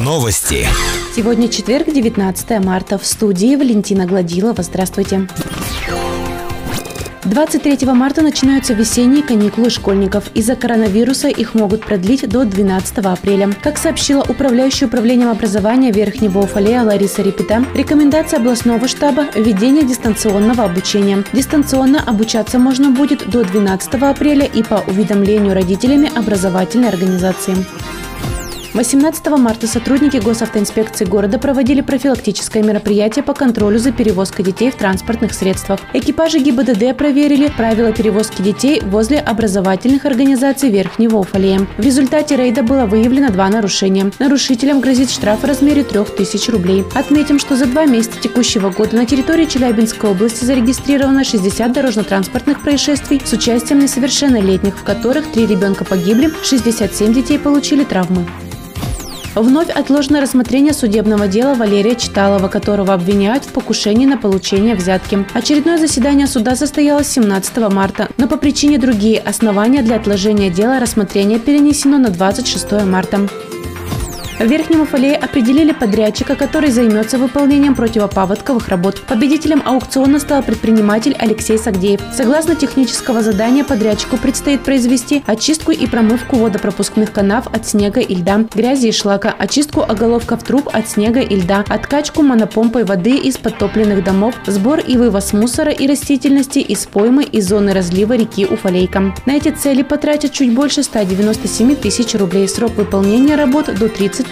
Новости. Сегодня четверг, 19 марта. В студии Валентина Гладилова. Здравствуйте. 23 марта начинаются весенние каникулы школьников. Из-за коронавируса их могут продлить до 12 апреля. Как сообщила управляющая управлением образования Верхнего Уфалея Лариса Репета, рекомендация областного штаба – введение дистанционного обучения. Дистанционно обучаться можно будет до 12 апреля и по уведомлению родителями образовательной организации. 18 марта сотрудники госавтоинспекции города проводили профилактическое мероприятие по контролю за перевозкой детей в транспортных средствах. Экипажи ГИБДД проверили правила перевозки детей возле образовательных организаций Верхнего Уфалея. В результате рейда было выявлено два нарушения. Нарушителям грозит штраф в размере 3000 рублей. Отметим, что за два месяца текущего года на территории Челябинской области зарегистрировано 60 дорожно-транспортных происшествий с участием несовершеннолетних, в которых три ребенка погибли, 67 детей получили травмы. Вновь отложено рассмотрение судебного дела Валерия Читалова, которого обвиняют в покушении на получение взятки. Очередное заседание суда состоялось 17 марта, но по причине другие основания для отложения дела рассмотрение перенесено на 26 марта. В Верхнем Уфалее определили подрядчика, который займется выполнением противопаводковых работ. Победителем аукциона стал предприниматель Алексей Сагдеев. Согласно технического задания, подрядчику предстоит произвести очистку и промывку водопропускных канав от снега и льда, грязи и шлака, очистку оголовков труб от снега и льда, откачку монопомпой воды из подтопленных домов, сбор и вывоз мусора и растительности из поймы и зоны разлива реки Уфалейка. На эти цели потратят чуть больше 197 тысяч рублей. Срок выполнения работ до 30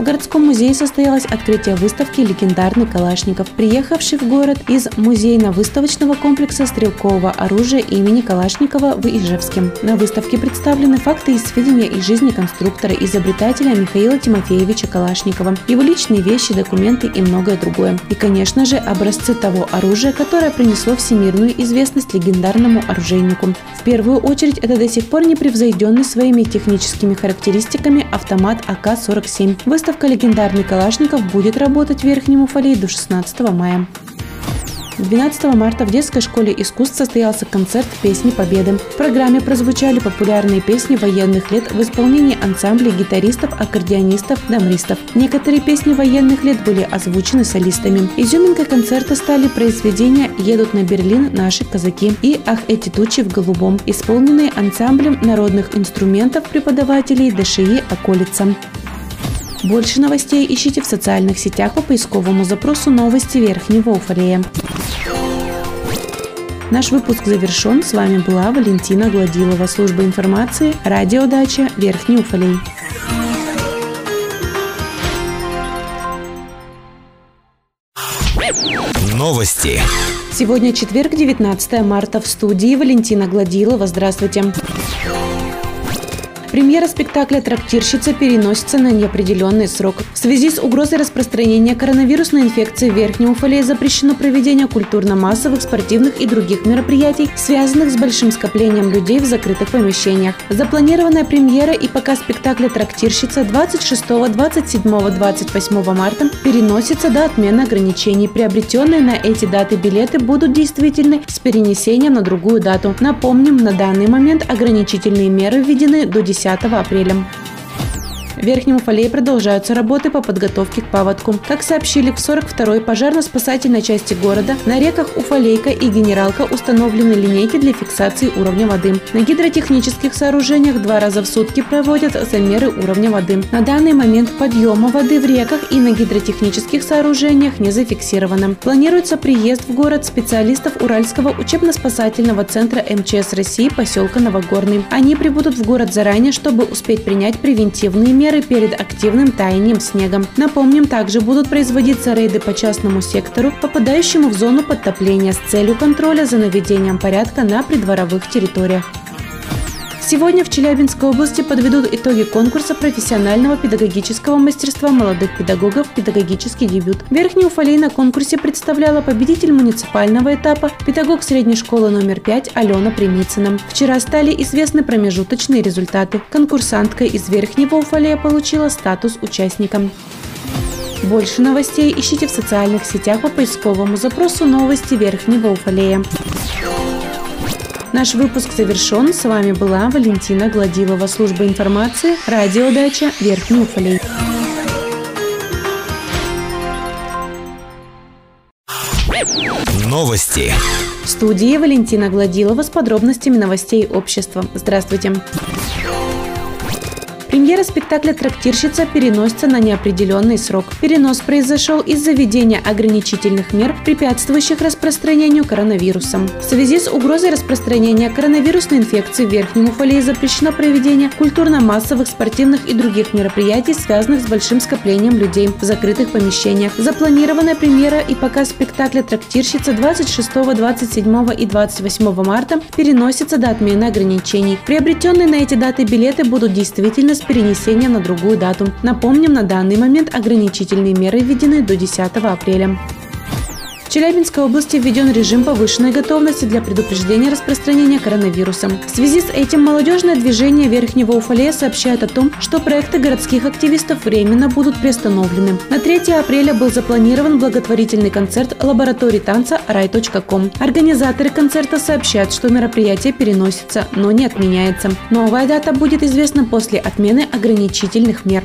В городском музее состоялось открытие выставки «Легендарный Калашников», приехавший в город из музейно-выставочного комплекса стрелкового оружия имени Калашникова в Ижевске. На выставке представлены факты и сведения из жизни конструктора, изобретателя Михаила Тимофеевича Калашникова, его личные вещи, документы и многое другое. И, конечно же, образцы того оружия, которое принесло всемирную известность легендарному оружейнику. В первую очередь, это до сих пор непревзойденный своими техническими характеристиками автомат АК-47. Выставка Выставка «Легендарный Калашников» будет работать в Верхнем Уфалее до 16 мая. 12 марта в детской школе искусств состоялся концерт «Песни Победы». В программе прозвучали популярные песни военных лет в исполнении ансамблей гитаристов, аккордеонистов, дамристов. Некоторые песни военных лет были озвучены солистами. Изюминкой концерта стали произведения «Едут на Берлин наши казаки» и «Ах, эти тучи в голубом», исполненные ансамблем народных инструментов преподавателей ДШИ «Околица». Больше новостей ищите в социальных сетях по поисковому запросу «Новости Верхнего Уфалея». Наш выпуск завершен. С вами была Валентина Гладилова, служба информации, радиодача Верхний Уфалей. Новости. Сегодня четверг, 19 марта. В студии Валентина Гладилова. Здравствуйте. Премьера спектакля «Трактирщица» переносится на неопределенный срок. В связи с угрозой распространения коронавирусной инфекции в Верхнем Уфале запрещено проведение культурно-массовых, спортивных и других мероприятий, связанных с большим скоплением людей в закрытых помещениях. Запланированная премьера и показ спектакля «Трактирщица» 26, 27, 28 марта переносится до отмены ограничений. Приобретенные на эти даты билеты будут действительны с перенесением на другую дату. Напомним, на данный момент ограничительные меры введены до 10 10 апреля. В Верхнем Уфалее продолжаются работы по подготовке к паводку. Как сообщили в 42-й пожарно-спасательной части города, на реках Уфалейка и Генералка установлены линейки для фиксации уровня воды. На гидротехнических сооружениях два раза в сутки проводят замеры уровня воды. На данный момент подъема воды в реках и на гидротехнических сооружениях не зафиксировано. Планируется приезд в город специалистов Уральского учебно-спасательного центра МЧС России поселка Новогорный. Они прибудут в город заранее, чтобы успеть принять превентивные меры меры перед активным таянием снега. Напомним, также будут производиться рейды по частному сектору, попадающему в зону подтопления с целью контроля за наведением порядка на придворовых территориях. Сегодня в Челябинской области подведут итоги конкурса профессионального педагогического мастерства молодых педагогов «Педагогический дебют». Верхний Уфалей на конкурсе представляла победитель муниципального этапа, педагог средней школы номер 5 Алена Примицына. Вчера стали известны промежуточные результаты. Конкурсантка из Верхнего Уфалея получила статус участника. Больше новостей ищите в социальных сетях по поисковому запросу «Новости Верхнего Уфалея». Наш выпуск завершен. С вами была Валентина Гладилова, служба информации, радиодача Верхний Уфалей. Новости. В студии Валентина Гладилова с подробностями новостей общества. Здравствуйте. Премьера спектакля «Трактирщица» переносится на неопределенный срок. Перенос произошел из-за введения ограничительных мер, препятствующих распространению коронавируса. В связи с угрозой распространения коронавирусной инфекции в Верхнем Уфалее запрещено проведение культурно-массовых, спортивных и других мероприятий, связанных с большим скоплением людей в закрытых помещениях. Запланированная премьера и показ спектакля «Трактирщица» 26, 27 и 28 марта переносится до отмены ограничений. Приобретенные на эти даты билеты будут действительно с перенесением на другую дату. Напомним, на данный момент ограничительные меры введены до 10 апреля. Челябинской области введен режим повышенной готовности для предупреждения распространения коронавируса. В связи с этим молодежное движение Верхнего Уфалея сообщает о том, что проекты городских активистов временно будут приостановлены. На 3 апреля был запланирован благотворительный концерт лаборатории танца рай.ком. Организаторы концерта сообщают, что мероприятие переносится, но не отменяется. Новая дата будет известна после отмены ограничительных мер.